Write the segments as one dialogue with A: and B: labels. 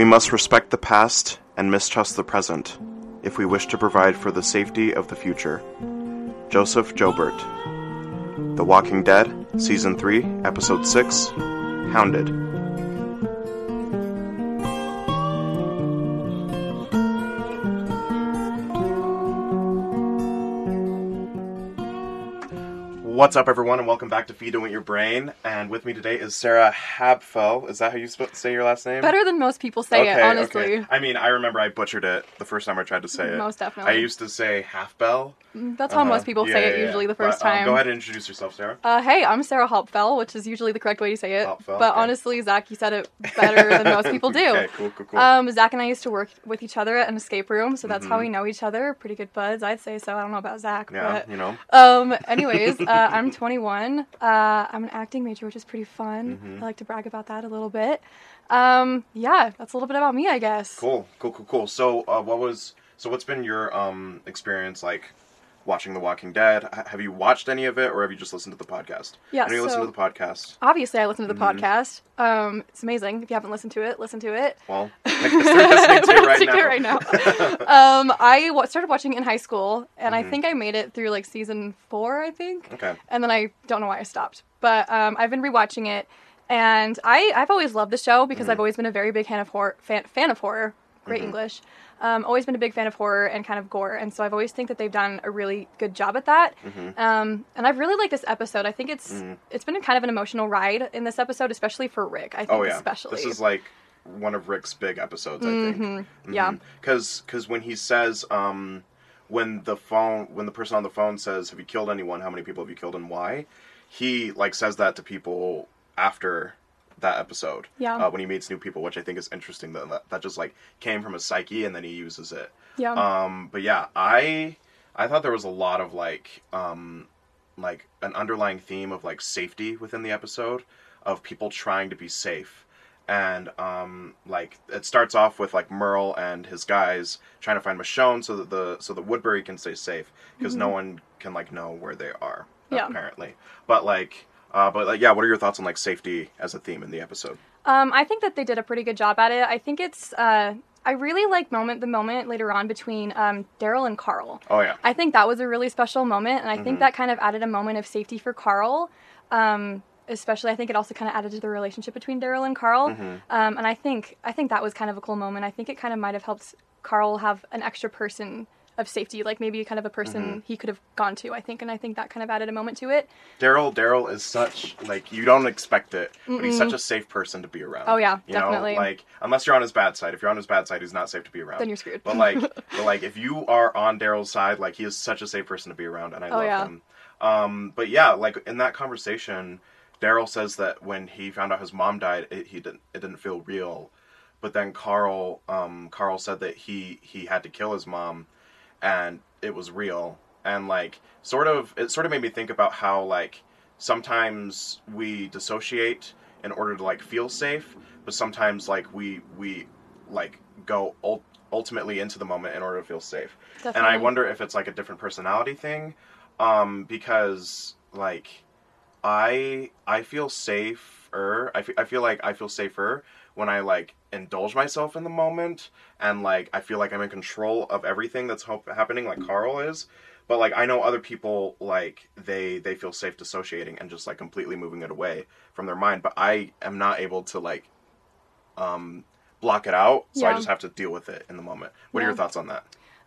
A: We must respect the past and mistrust the present if we wish to provide for the safety of the future. Joseph Joubert. The Walking Dead, Season 3, Episode 6 Hounded. What's up, everyone, and welcome back to Feed Don't Eat Your Brain. And with me today is Sarah Habfell. Is that how you sp- say your last name?
B: Better than most people say it, honestly.
A: okay. I mean, I remember I butchered it the first time I tried to say it.
B: Most definitely.
A: I used to say half bell.
B: That's how
A: Uh-huh.
B: most people
A: Yeah,
B: say
A: yeah,
B: it
A: yeah.
B: usually the first
A: But, um,
B: time.
A: go ahead and introduce yourself, Sarah.
B: Uh, hey, I'm Sarah Hopfell, which is usually the correct way to say it. But
A: okay.
B: honestly, Zach, you said it better than most people do.
A: Okay, cool, cool, cool.
B: Um, Zach and I used to work with each other at an escape room, so that's how
A: Mhm.
B: we know each other. Pretty good buds, I'd say so. I don't know about Zach,
A: yeah, you know.
B: but um, anyways, uh, I'm 21. Uh, I'm an acting major, which is pretty fun.
A: Mhm.
B: I like to brag about that a little bit. Um, yeah, that's a little bit about me, I guess.
A: Cool, cool, cool, cool. So, uh, what was so? What's been your um experience like watching The Walking Dead? H- have you watched any of it, or have you just listened to the podcast?
B: Yeah,
A: know you listen to the podcast.
B: Obviously, I listen to the
A: Mhm.
B: podcast. Um, it's amazing. If you haven't listened to it, listen to it.
A: Well, I guess they're listening to it right now.
B: to it right now. um, I w- started watching it in high school, and
A: Mhm.
B: I think I made it through like season four, I think,
A: okay.
B: and then I don't know why I stopped. But um, I've been rewatching it, and I I've always loved the show because
A: Mhm.
B: I've always been a very big fan of horror. Fan, fan of horror. Great
A: Mhm.
B: English. Um, always been a big fan of horror and kind of gore, and so I've always think that they've done a really good job at that.
A: hmm
B: Um, and I've really liked this episode. I think it's
A: Mhm.
B: it's been kind of an emotional ride in this episode, especially for Rick. I think
A: Oh yeah.
B: especially.
A: This is like one of Rick's big episodes. I think.
B: Mhm. Yeah.
A: Because when he says um, when the phone when the person on the phone says, "Have you killed anyone? How many people have you killed, and why?" He like says that to people after that episode.
B: Yeah.
A: Uh, when he meets new people, which I think is interesting. That that, that just like came from his psyche, and then he uses it.
B: Yeah.
A: Um, but yeah, I I thought there was a lot of like um, like an underlying theme of like safety within the episode of people trying to be safe. And um, like it starts off with like Merle and his guys trying to find Michonne so that the so that Woodbury can stay safe because no one can like know where they are
B: Mm-hmm. Yeah.
A: apparently. But like uh, but like yeah, what are your thoughts on like safety as a theme in the episode?
B: Um, I think that they did a pretty good job at it. I think it's. Uh, I really like moment the moment later on between um, Daryl and Carl.
A: Oh yeah.
B: I think that was a really special moment, and I think
A: Mhm.
B: that kind of added a moment of safety for Carl. Um, especially, I think it also kind of added to the relationship between Daryl and Carl.
A: Mhm.
B: Um, and I think I think that was kind of a cool moment. I think it kind of might have helped Carl have an extra person of safety, like maybe kind of a person
A: Mm-hmm.
B: he could have gone to. I think, and I think that kind of added a moment to it.
A: Daryl Daryl is such like you don't expect it, but he's such a safe person to be around.
B: Oh, yeah,
A: you
B: definitely.
A: Know, like unless you're on his bad side. If you're on his bad side, he's not safe to be around.
B: Then you're screwed.
A: But like, but like if you are on Daryl's side, like he is such a safe person to be around, and I
B: Oh,
A: love
B: yeah.
A: him. Um, but yeah, like in that conversation, Daryl says that when he found out his mom died, it, he didn't it didn't feel real. But then Carl, um, Carl said that he he had to kill his mom, and it was real. And like, sort of, it sort of made me think about how like sometimes we dissociate in order to like feel safe, but sometimes like we we like go ul- ultimately into the moment in order to feel safe. And I wonder if it's like a different personality thing, um, because like I I feel safer. I feel like I feel safer when I like indulge myself in the moment and like I feel like I'm in control of everything that's ho- happening, like Carl is. But like I know other people like they they feel safe dissociating and just like completely moving it away from their mind. But I am not able to like um block it out, so I just have to deal with it in the moment. What are your thoughts on that?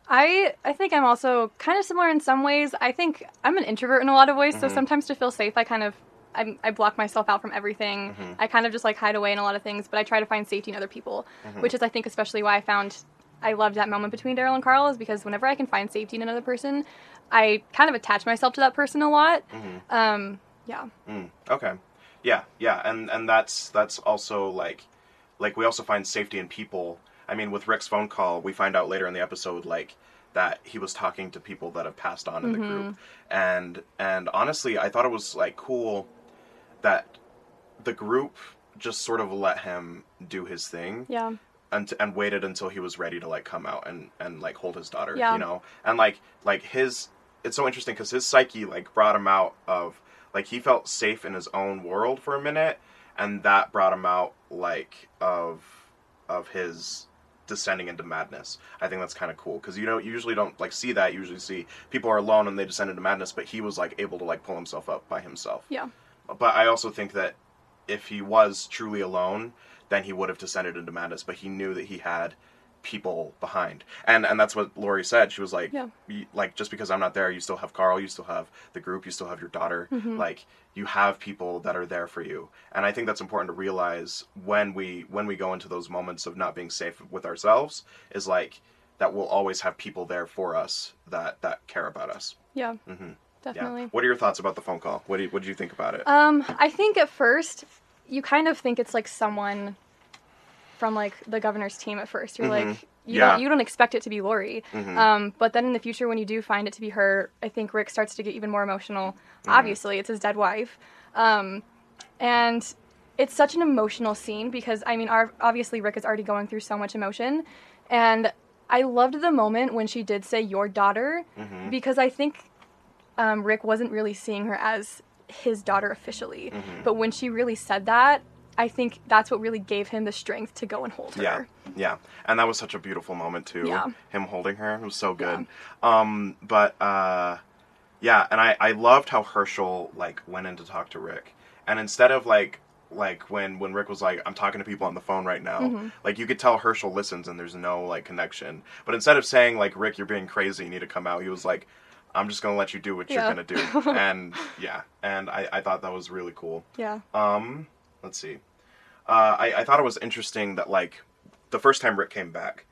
B: I I think I'm also kind of similar in some ways. I think I'm an introvert in a lot of ways, so
A: Mhm.
B: sometimes to feel safe, I kind of I, I block myself out from everything.
A: Mhm.
B: I kind of just like hide away in a lot of things, but I try to find safety in other people,
A: Mhm.
B: which is I think especially why I found I loved that moment between Daryl and Carl is because whenever I can find safety in another person, I kind of attach myself to that person a lot.
A: Mhm.
B: Um, yeah.
A: Mm, okay. Yeah, yeah, and and that's that's also like like we also find safety in people. I mean, with Rick's phone call, we find out later in the episode like that he was talking to people that have passed on in the group. And and honestly, I thought it was like cool that the group just sort of let him do his thing
B: Yeah.
A: and and waited until he was ready to like come out and and like hold his daughter
B: Yeah.
A: you know and like like his it's so interesting because his psyche like brought him out of like he felt safe in his own world for a minute and that brought him out like of of his descending into madness. I think that's kind of cool because you know you usually don't like see that. You usually see people are alone and they descend into madness, but he was like able to like pull himself up by himself.
B: Yeah.
A: But I also think that if he was truly alone, then he would have descended into madness. But he knew that he had people behind, and and that's what Lori said. She was like,
B: Yeah.
A: Like just because I'm not there, you still have Carl, you still have the group, you still have your daughter.
B: Mm-hmm.
A: Like you have people that are there for you, and I think that's important to realize when we when we go into those moments of not being safe with ourselves. Is like that we'll always have people there for us that that care about us.
B: Yeah.
A: hmm
B: Definitely.
A: Yeah. What are your thoughts about the phone call? What do you, what did you think about it?
B: Um, I think at first you kind of think it's like someone from like the governor's team at first. You're like you
A: Mm-hmm. Yeah.
B: don't you don't expect it to be Lori.
A: Mhm.
B: Um, but then in the future when you do find it to be her, I think Rick starts to get even more emotional.
A: Mm-hmm.
B: Obviously, it's his dead wife. Um, and it's such an emotional scene because I mean, our, obviously Rick is already going through so much emotion, and I loved the moment when she did say "your daughter"
A: Mhm.
B: because I think um, Rick wasn't really seeing her as his daughter officially,
A: Mhm.
B: but when she really said that, I think that's what really gave him the strength to go and hold her.
A: Yeah, yeah, and that was such a beautiful moment too.
B: Yeah.
A: him holding her it was so good. Um, but uh, yeah, and I I loved how Hershel like went in to talk to Rick, and instead of like like when when Rick was like I'm talking to people on the phone right now,
B: Mhm.
A: like you could tell Hershel listens and there's no like connection. But instead of saying like Rick you're being crazy you need to come out, he was like. I'm just gonna let you do what
B: Yeah.
A: you're gonna do, and yeah, and I, I thought that was really cool.
B: Yeah.
A: Um, let's see. Uh, I, I thought it was interesting that like the first time Rick came back,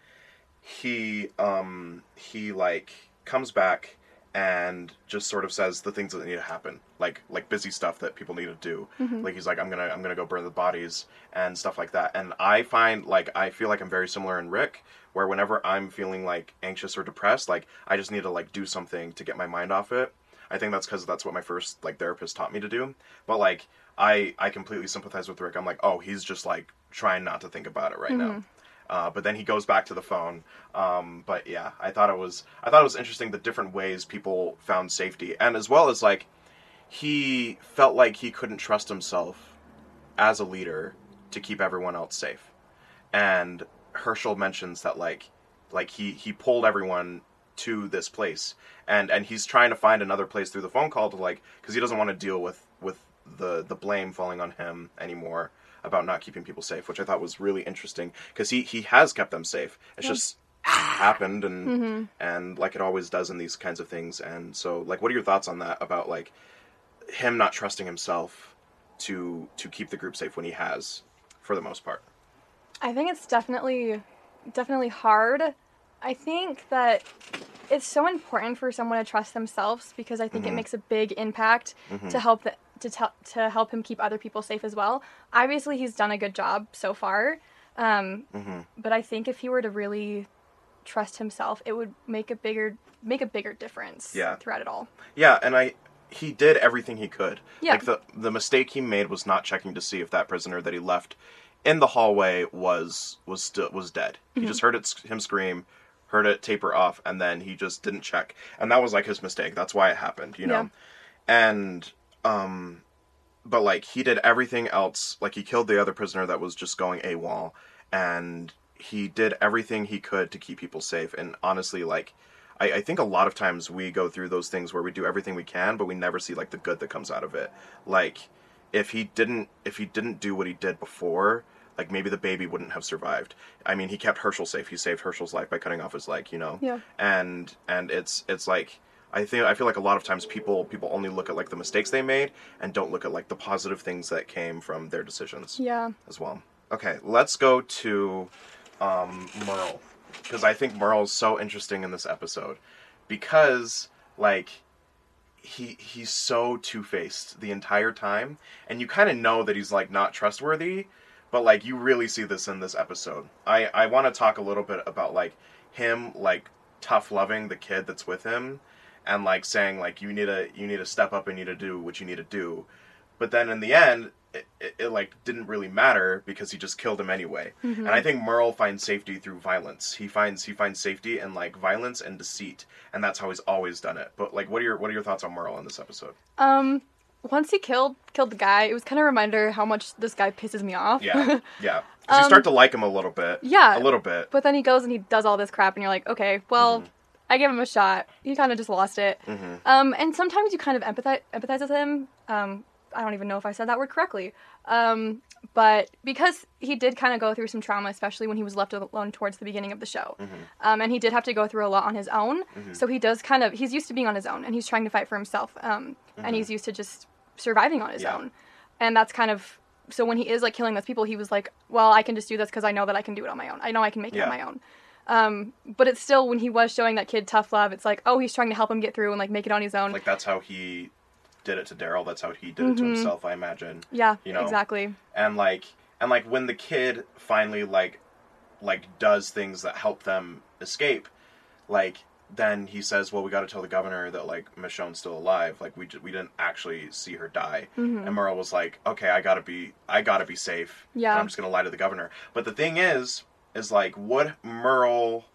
A: he um he like comes back and just sort of says the things that need to happen, like like busy stuff that people need to do.
B: Mhm.
A: Like he's like I'm gonna I'm gonna go burn the bodies and stuff like that. And I find like I feel like I'm very similar in Rick, where whenever I'm feeling like anxious or depressed, like I just need to like do something to get my mind off it. I think that's because that's what my first like therapist taught me to do. But like I I completely sympathize with Rick. I'm like, oh, he's just like trying not to think about it right now.
B: Mhm.
A: Uh, but then he goes back to the phone. Um, but yeah, I thought it was I thought it was interesting the different ways people found safety, and as well as like he felt like he couldn't trust himself as a leader to keep everyone else safe. And Hershel mentions that like like he he pulled everyone to this place and and he's trying to find another place through the phone call to like because he doesn't want to deal with with the the blame falling on him anymore about not keeping people safe which i thought was really interesting because he he has kept them safe. It's just happened and
B: Mhm.
A: and like it always does in these kinds of things and so like what are your thoughts on that about like him not trusting himself to to keep the group safe when he has for the most part
B: I think it's definitely definitely hard. I think that it's so important for someone to trust themselves because I think
A: Mhm.
B: it makes a big impact
A: Mhm.
B: to help the, to tell to help him keep other people safe as well. Obviously, he's done a good job so far, um,
A: hmm
B: but I think if he were to really trust himself, it would make a bigger make a bigger difference
A: Yeah.
B: throughout it all.
A: Yeah, and I he did everything he could.
B: Yeah.
A: Like the the mistake he made was not checking to see if that prisoner that he left in the hallway was was still was dead. He just heard it him scream, heard it taper off, and then he just didn't check. And that was like his mistake. That's why it happened, you know. And um but like he did everything else. Like he killed the other prisoner that was just going AWOL and he did everything he could to keep people safe. And honestly, like I, I think a lot of times we go through those things where we do everything we can, but we never see like the good that comes out of it. Like if he didn't if he didn't do what he did before, like maybe the baby wouldn't have survived. I mean, he kept Hershel safe. He saved Hershel's life by cutting off his leg, you know.
B: Yeah.
A: And and it's it's like I think I feel like a lot of times people people only look at like the mistakes they made and don't look at like the positive things that came from their decisions
B: Yeah.
A: as well. Okay, let's go to um, Merle because I think Merle's so interesting in this episode because like he he's so two faced the entire time, and you kind of know that he's like not trustworthy, but like you really see this in this episode. I I want to talk a little bit about like him like tough loving the kid that's with him and like saying like you need to you need to step up and you need to do what you need to do but then in the end it, it, it like didn't really matter because he just killed him anyway
B: Mhm.
A: and i think merle finds safety through violence he finds he finds safety in like violence and deceit and that's how he's always done it but like what are your what are your thoughts on merle in this episode
B: Um, once he killed killed the guy, it was kind of a reminder how much this guy pisses me off.
A: yeah yeah 'Cause you
B: Um,
A: start to like him a little bit.
B: Yeah.
A: A little bit.
B: But then he goes and he does all this crap, and you're like, okay, well,
A: Mm-hmm.
B: I give him a shot. He kind of just lost it.
A: hmm
B: Um, and sometimes you kind of empathize, empathize with him. Um, I don't even know if I said that word correctly. Um, but because he did kind of go through some trauma, especially when he was left alone towards the beginning of the show.
A: Mm-hmm.
B: Um, and he did have to go through a lot on his own. So he does kind of, he's used to being on his own and he's trying to fight for himself. Um, and he's used to just surviving on his
A: Mm-hmm. Yeah.
B: own. And that's kind of, so when he is like killing those people, he was like, well, I can just do this because I know that I can do it on my own. I know I can make it on my own. Um, but it's still when he was showing that kid tough love, it's like, oh, he's trying to help him get through and like make it on his own.
A: Like that's how he did it to Daryl. That's how he did it to
B: Mhm.
A: himself. I imagine.
B: yeah,
A: you know.
B: exactly.
A: and like and like when the kid finally like like does things that help them escape like then he says well we got to tell the governor that like michonne's still alive like we, j- we didn't actually see her die
B: Mhm.
A: and merle was like okay i gotta be i gotta be safe
B: Yeah.
A: i'm just gonna lie to the governor but the thing is is like would merle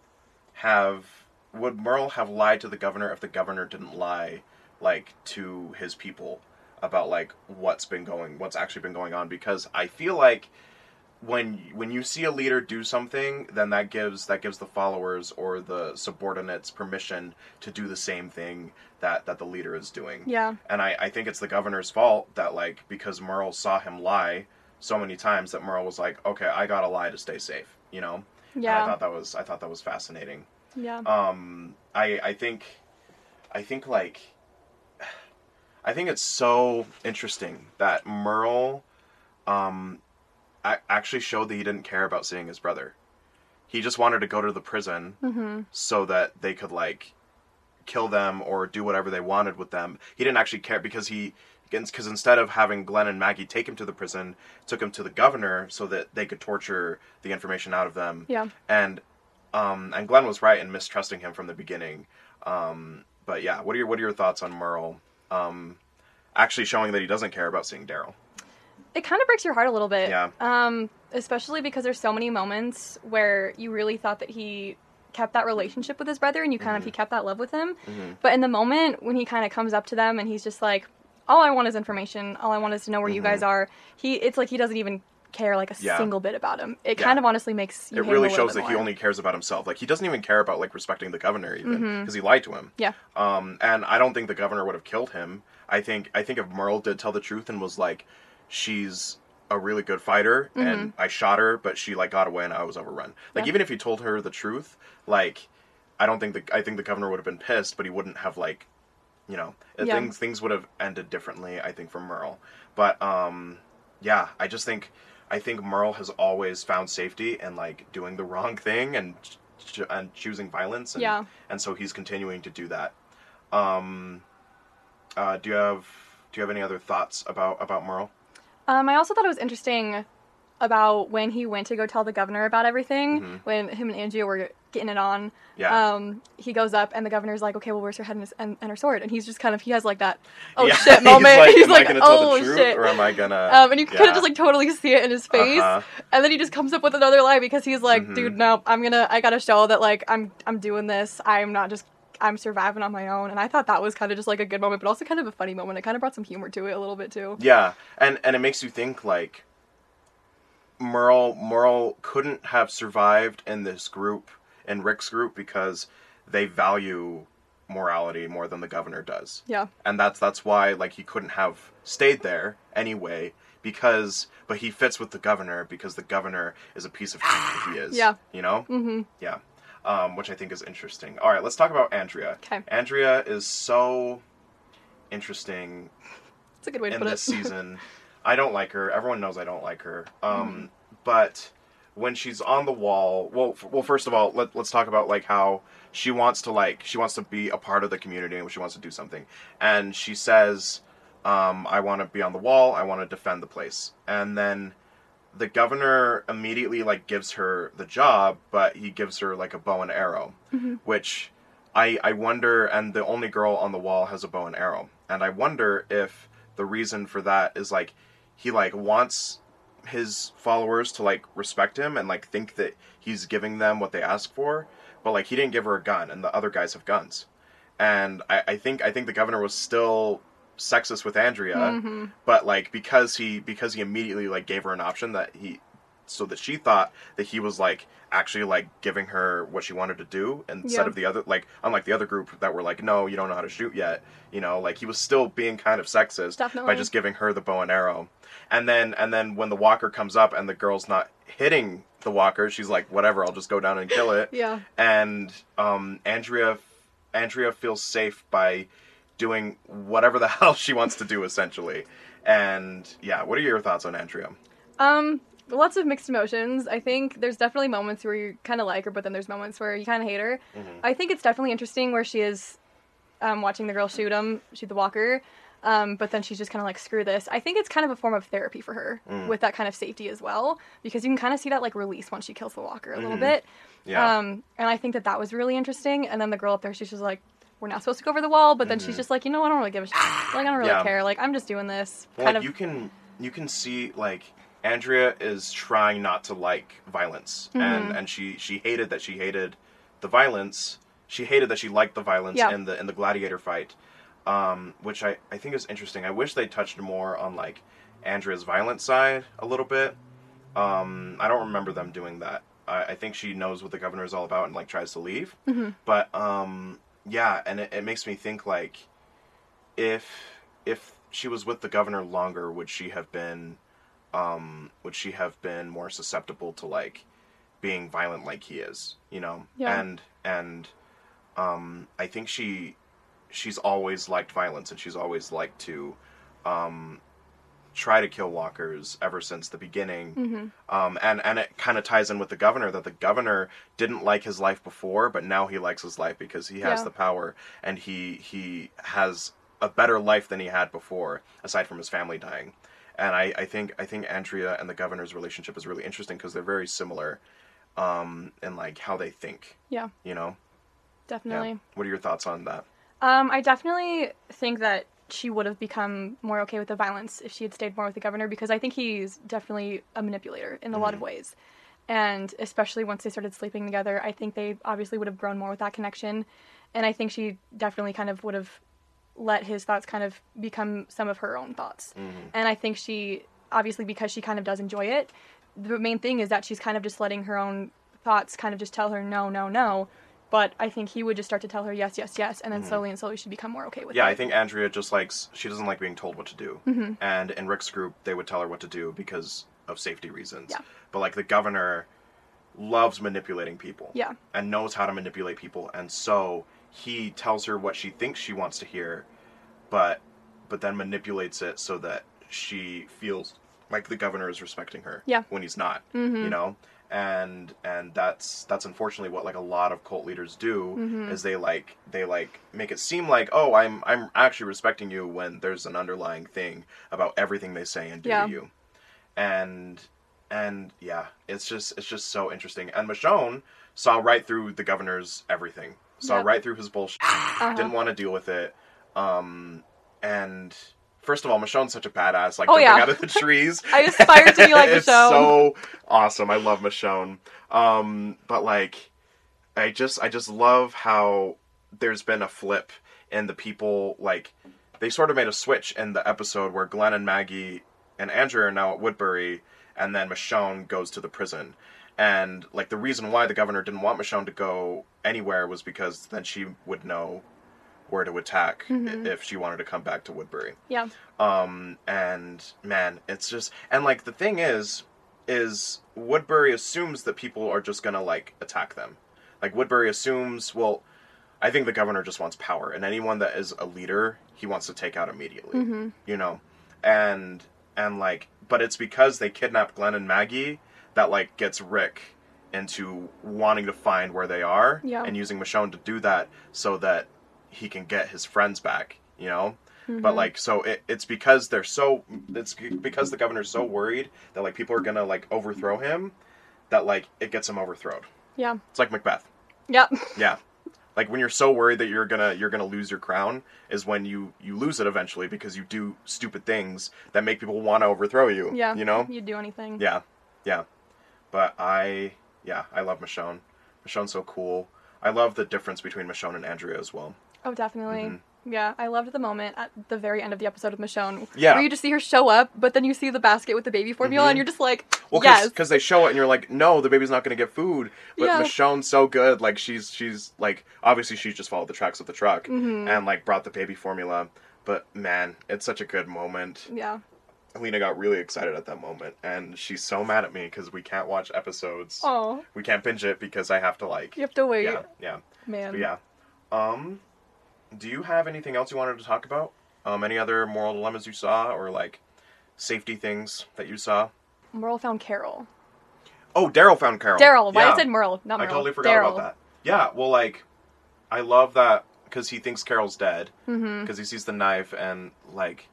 A: have would merle have lied to the governor if the governor didn't lie like to his people about like what's been going what's actually been going on because i feel like when when you see a leader do something then that gives that gives the followers or the subordinates permission to do the same thing that that the leader is doing
B: Yeah,
A: and I, I think it's the governor's fault that like because Merle saw him lie so many times that Merle was like, okay, I gotta lie to stay safe, you know. And I thought that was I thought that was fascinating.
B: yeah.
A: Um, I I think I think like I think it's so interesting that Merle um actually showed that he didn't care about seeing his brother. He just wanted to go to the prison
B: hmm
A: so that they could like kill them or do whatever they wanted with them. He didn't actually care because he because instead of having Glenn and Maggie take him to the prison, took him to the governor so that they could torture the information out of them.
B: Yeah.
A: And um and Glenn was right in mistrusting him from the beginning. Um but yeah, what are your what are your thoughts on Merle um actually showing that he doesn't care about seeing Daryl?
B: It kind of breaks your heart a little bit.
A: Yeah.
B: Um, especially because there's so many moments where you really thought that he kept that relationship with his brother and you kind of
A: Mm-hmm.
B: he kept that love with him. But in the moment when he kind of comes up to them and he's just like, "All I want is information. All I want is to know where you guys are." He it's like he doesn't even care like a
A: Mm-hmm. Yeah.
B: single bit about him. It
A: Yeah.
B: kind of honestly makes you
A: It really shows that he only cares about himself. Like he doesn't even care about like respecting the governor even because he lied to him.
B: Yeah.
A: Um, and I don't think the governor would have killed him. I think I think if Merle did tell the truth and was like, she's a really good fighter and I shot her, but she like got away and I was overrun. Like
B: Yeah.
A: even if he told her the truth, like I don't think the I think the governor would have been pissed, but he wouldn't have like, you know,
B: Yeah.
A: things things would have ended differently. I think for Merle, but um, yeah, I just think I think Merle has always found safety in like doing the wrong thing and ch- and choosing violence. And,
B: Yeah.
A: and so he's continuing to do that. Um, uh, do you have do you have any other thoughts about about Merle?
B: Um, I also thought it was interesting about when he went to go tell the governor about everything.
A: Mhm.
B: When him and Andrea were getting it on,
A: Yeah.
B: um, he goes up and the governor's like, "Okay, well, where's her head and, and, and her sword?" And he's just kind of he has like that oh
A: Yeah.
B: shit moment.
A: he's like, gonna tell
B: "Oh shit,"
A: or am I gonna?
B: um, and you kind
A: Yeah.
B: of just like totally see it in his face.
A: Uh-huh.
B: And then he just comes up with another lie because he's like,
A: Mhm.
B: "Dude, no, I'm gonna I gotta show that like I'm I'm doing this. I'm not just." I'm surviving on my own, and I thought that was kind of just like a good moment, but also kind of a funny moment. It kind of brought some humor to it a little bit too.
A: Yeah, and and it makes you think like Merle Merle couldn't have survived in this group in Rick's group because they value morality more than the governor does.
B: Yeah,
A: And that's that's why like he couldn't have stayed there anyway because but he fits with the governor because the governor is a piece of shit he is.
B: Yeah.
A: You know?
B: mm-hmm.
A: Yeah. Um, which I think is interesting. All right, let's talk about Andrea.
B: Okay.
A: Andrea is so interesting
B: It's a good way to
A: in
B: put
A: this
B: it.
A: season. I don't like her. Everyone knows I don't like her. Um,
B: Mm-hmm.
A: But when she's on the wall, well, f- well, first of all, let, let's talk about like how she wants to like she wants to be a part of the community and she wants to do something. And she says, um, "I want to be on the wall. I want to defend the place." And then the governor immediately like gives her the job, but he gives her like a bow and arrow,
B: Mhm.
A: which I I wonder. And the only girl on the wall has a bow and arrow, and I wonder if the reason for that is like he like wants his followers to like respect him and like think that he's giving them what they ask for, but like he didn't give her a gun, and the other guys have guns, and I, I think I think the governor was still sexist with Andrea
B: Mhm.
A: but like because he because he immediately like gave her an option that he so that she thought that he was like actually like giving her what she wanted to do instead
B: Yeah.
A: of the other like unlike the other group that were like no you don't know how to shoot yet you know like he was still being kind of sexist by just giving her the bow and arrow and then and then when the walker comes up and the girl's not hitting the walker she's like whatever i'll just go down and kill it
B: Yeah.
A: and um, Andrea Andrea feels safe by doing whatever the hell she wants to do essentially. And yeah, what are your thoughts on Andrea?
B: Um, lots of mixed emotions. I think there's definitely moments where you kind of like her, but then there's moments where you kind of hate her. I think it's definitely interesting where she is um, watching the girl shoot him, shoot the walker. Um, but then she's just kind of like, screw this. I think it's kind of a form of therapy for her with that kind of safety as well, because you can kind of see that like release once she kills the walker a little bit.
A: Yeah.
B: Um, and I think that that was really interesting. And then the girl up there, she's just like, we're not supposed to go over the wall, but then she's just like, you know, what? I don't really give a shit. Like, I don't really
A: Yeah.
B: care. Like, I'm just doing this.
A: Well,
B: kind
A: like,
B: of.
A: you can you can see like Andrea is trying not to like violence,
B: Mm-hmm.
A: and and she she hated that she hated the violence. She hated that she liked the violence
B: Yeah.
A: in the in the gladiator fight, um, which I I think is interesting. I wish they touched more on like Andrea's violent side a little bit. Um, I don't remember them doing that. I, I think she knows what the governor is all about and like tries to leave.
B: Mm-hmm.
A: But um, yeah, and it, it makes me think like if if she was with the governor longer, would she have been um, would she have been more susceptible to like being violent like he is? You know,
B: Yeah.
A: and and um, I think she she's always liked violence and she's always liked to um, try to kill walkers ever since the beginning.
B: Mhm.
A: Um, and and it kind of ties in with the governor that the governor didn't like his life before, but now he likes his life because he has
B: Yeah.
A: the power and he he has a better life than he had before, aside from his family dying. And I, I think I think Andrea and the governor's relationship is really interesting because they're very similar um, in like how they think.
B: Yeah,
A: You know.
B: definitely.
A: Yeah. What are your thoughts on that?
B: Um, I definitely think that she would have become more okay with the violence if she had stayed more with the governor because I think he's definitely a manipulator in a lot of ways. And especially once they started sleeping together, I think they obviously would have grown more with that connection. And I think she definitely kind of would have let his thoughts kind of become some of her own thoughts. And I think she, obviously, because she kind of does enjoy it, the main thing is that she's kind of just letting her own thoughts kind of just tell her no, no, no. But I think he would just start to tell her yes, yes, yes, and then slowly and slowly she'd become more okay with
A: Yeah,
B: it.
A: Yeah, I think Andrea just likes she doesn't like being told what to do.
B: Mm-hmm.
A: And in Rick's group, they would tell her what to do because of safety reasons.
B: Yeah.
A: But like the governor loves manipulating people.
B: Yeah.
A: And knows how to manipulate people, and so he tells her what she thinks she wants to hear, but but then manipulates it so that she feels like the governor is respecting her.
B: Yeah.
A: When he's not.
B: Mhm.
A: You know? And and that's that's unfortunately what like a lot of cult leaders do
B: Mhm.
A: is they like they like make it seem like oh I'm I'm actually respecting you when there's an underlying thing about everything they say and do
B: Yeah.
A: to you, and and yeah it's just it's just so interesting and Michonne saw right through the governor's everything saw
B: Yep.
A: right through his bullshit
B: Uh-huh.
A: didn't want to deal with it um and first of all Michonne's such a badass like
B: Oh,
A: jumping
B: yeah.
A: out of the trees
B: I aspire to be like
A: it's
B: Michonne.
A: so awesome. I love Michonne. Um, but like, I just I just love how there's been a flip in the people. Like, they sort of made a switch in the episode where Glenn and Maggie and Andrea are now at Woodbury, and then Michonne goes to the prison. And like the reason why the governor didn't want Michonne to go anywhere was because then she would know where to attack
B: Mhm.
A: if she wanted to come back to Woodbury
B: Yeah.
A: um and man it's just and like the thing is is woodbury assumes that people are just gonna like attack them like woodbury assumes well i think the governor just wants power and anyone that is a leader he wants to take out immediately
B: Mhm.
A: you know and and like but it's because they kidnapped glenn and maggie that like gets rick into wanting to find where they are
B: Yeah.
A: and using michonne to do that so that he can get his friends back you know but
B: Mhm.
A: like so it, it's because they're so it's because the governor's so worried that like people are gonna like overthrow him that like it gets him overthrown
B: Yeah.
A: it's like macbeth
B: Yep.
A: yeah like when you're so worried that you're gonna you're gonna lose your crown is when you you lose it eventually because you do stupid things that make people want to overthrow you
B: Yeah.
A: you know
B: You'd do anything.
A: yeah yeah but i yeah i love michonne michonne's so cool i love the difference between michonne and andrea as well
B: Oh, definitely.
A: Mhm.
B: Yeah, I loved the moment at the very end of the episode with Michonne.
A: Yeah.
B: Where you just see her show up, but then you see the basket with the baby formula,
A: Mhm.
B: and you're just like,
A: Well,
B: yes.
A: because they show it and you're like, no, the baby's not going to get food. But
B: Yeah.
A: Michonne's so good. Like she's she's like obviously she's just followed the tracks of the truck
B: Mhm.
A: and like brought the baby formula. But man, it's such a good moment.
B: Yeah.
A: Lena got really excited at that moment, and she's so mad at me because we can't watch episodes.
B: Oh,
A: We can't binge it because I have to like.
B: you have to wait.
A: Yeah, yeah,
B: Man.
A: but yeah. Um, do you have anything else you wanted to talk about? Um, any other moral dilemmas you saw, or like safety things that you saw?
B: Merle found Carol.
A: Oh, Daryl found Carol.
B: Daryl. Why
A: Yeah.
B: I said Merle, not Merle.
A: I totally forgot about that. Yeah, well, like, I love that because he thinks Carol's dead
B: Mm-hmm.
A: because he sees the knife and like,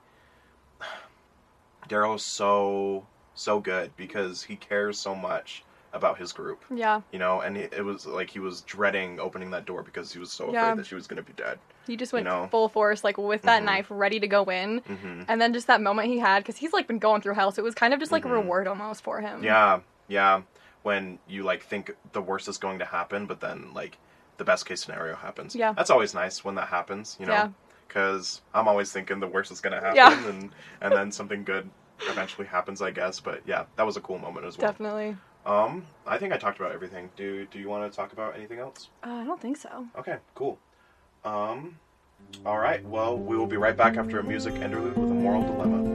A: Daryl is so so good because he cares so much about his group,
B: Yeah.
A: you know, and it, it was like he was dreading opening that door because he was so afraid that she was gonna be dead.
B: He just went
A: know.
B: full force, like with that
A: Mhm.
B: knife, ready to go in.
A: hmm
B: And then just that moment he had, because he's like been going through hell, so it was kind of just like
A: Mhm.
B: a reward almost for him.
A: Yeah, yeah. When you like think the worst is going to happen, but then like the best case scenario happens.
B: Yeah.
A: that's always nice when that happens. You know.
B: Yeah.
A: Because I'm always thinking the worst is gonna happen,
B: Yeah.
A: and and then something good eventually happens, I guess. But yeah, that was a cool moment as well.
B: Definitely.
A: Um, I think I talked about everything. Do Do you want to talk about anything else?
B: Uh, I don't think so.
A: Okay, cool. Um, all right. Well, we will be right back after a music interlude with a moral dilemma.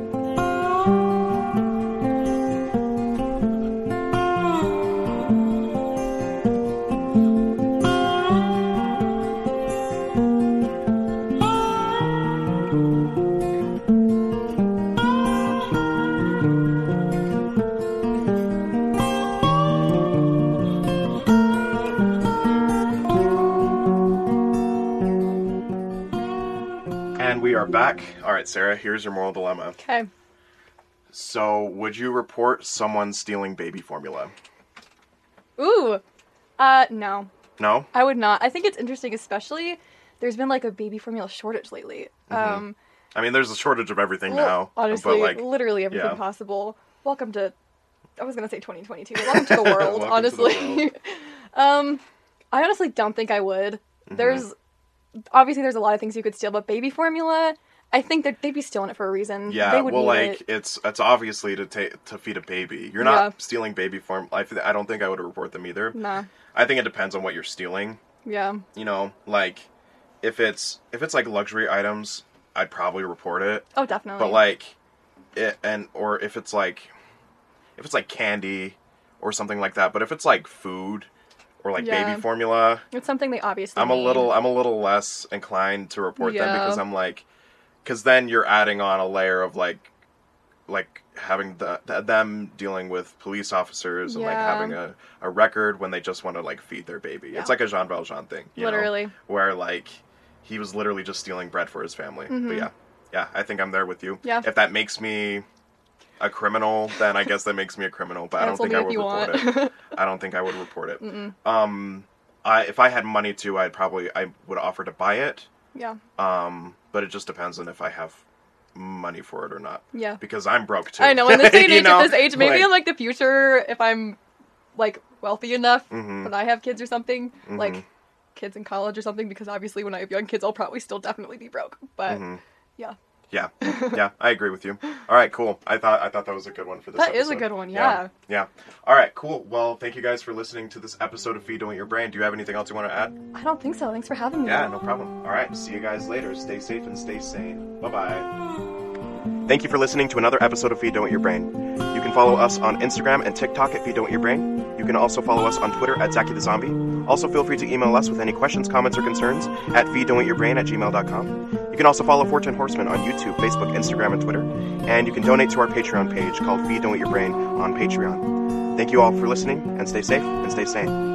A: Back. All right, Sarah. Here's your moral dilemma.
B: Okay.
A: So, would you report someone stealing baby formula?
B: Ooh. Uh, no.
A: No.
B: I would not. I think it's interesting, especially there's been like a baby formula shortage lately. Um,
A: I mean, there's a shortage of everything
B: well,
A: now.
B: honestly,
A: but like,
B: literally everything
A: yeah.
B: possible. Welcome to, I was gonna say 2022. Welcome to the world,
A: to the
B: honestly.
A: world.
B: um, I honestly don't think I would.
A: Mm-hmm.
B: There's obviously there's a lot of things you could steal, but baby formula, I think that they'd be stealing it for a reason.
A: Yeah,
B: they
A: well, like
B: it.
A: it's it's obviously to take to feed a baby. You're not
B: Yeah.
A: stealing baby form. I, I don't think I would report them either.
B: Nah.
A: I think it depends on what you're stealing.
B: Yeah.
A: You know, like if it's if it's like luxury items, I'd probably report it.
B: Oh, definitely.
A: But like, it, and or if it's like if it's like candy or something like that. But if it's like food or like
B: Yeah.
A: baby formula,
B: it's something they obviously.
A: I'm a little I'm a little less inclined to report them because I'm like because then you're adding on a layer of like like having the, the- them dealing with police officers and like having a, a record when they just want to like feed their baby.
B: Yeah.
A: It's like a Jean Valjean thing, you know,
B: literally.
A: where like he was literally just stealing bread for his family. But
B: Mhm.
A: yeah, yeah, I think I'm there with you.
B: Yeah.
A: If that makes me a criminal, then I guess that makes me a criminal. But I don't think I would report it. I don't think I would report it.
B: Mm-mm.
A: Um, I if I had money to, I'd probably I would offer to buy it.
B: Yeah.
A: Um, but it just depends on if I have money for it or not.
B: Yeah.
A: Because I'm broke too.
B: I know. In this and
A: You know?
B: at this age, maybe
A: Like-
B: in like the future, if I'm like wealthy enough
A: Mhm.
B: when I have kids or something,
A: Mhm.
B: like kids in college or something, because obviously when I have young kids, I'll probably still definitely be broke. But
A: Mhm.
B: yeah,
A: Yeah, yeah, I agree with you. All right, cool. I thought I thought that was a good one for this.
B: That is a good one, yeah.
A: yeah. All right, cool. Well, thank you guys for listening to this episode of Feed Don't Eat Your Brain. Do you have anything else you want to add?
B: I don't think so. Thanks for having me.
A: Yeah, no problem. All right, see you guys later. Stay safe and stay sane. Bye bye. Thank you for listening to another episode of Feed Don't Eat Your Brain. You can follow us on Instagram and TikTok at Feed Don't Eat Your Brain. You can also follow us on Twitter at Zaki the Zombie. Also, feel free to email us with any questions, comments, or concerns at feeddon'teatyourbrain at gmail.com. You can also follow Fortune Horseman on YouTube, Facebook, Instagram, and Twitter. And you can donate to our Patreon page called Feed Don't Eat Your Brain on Patreon. Thank you all for listening, and stay safe and stay sane.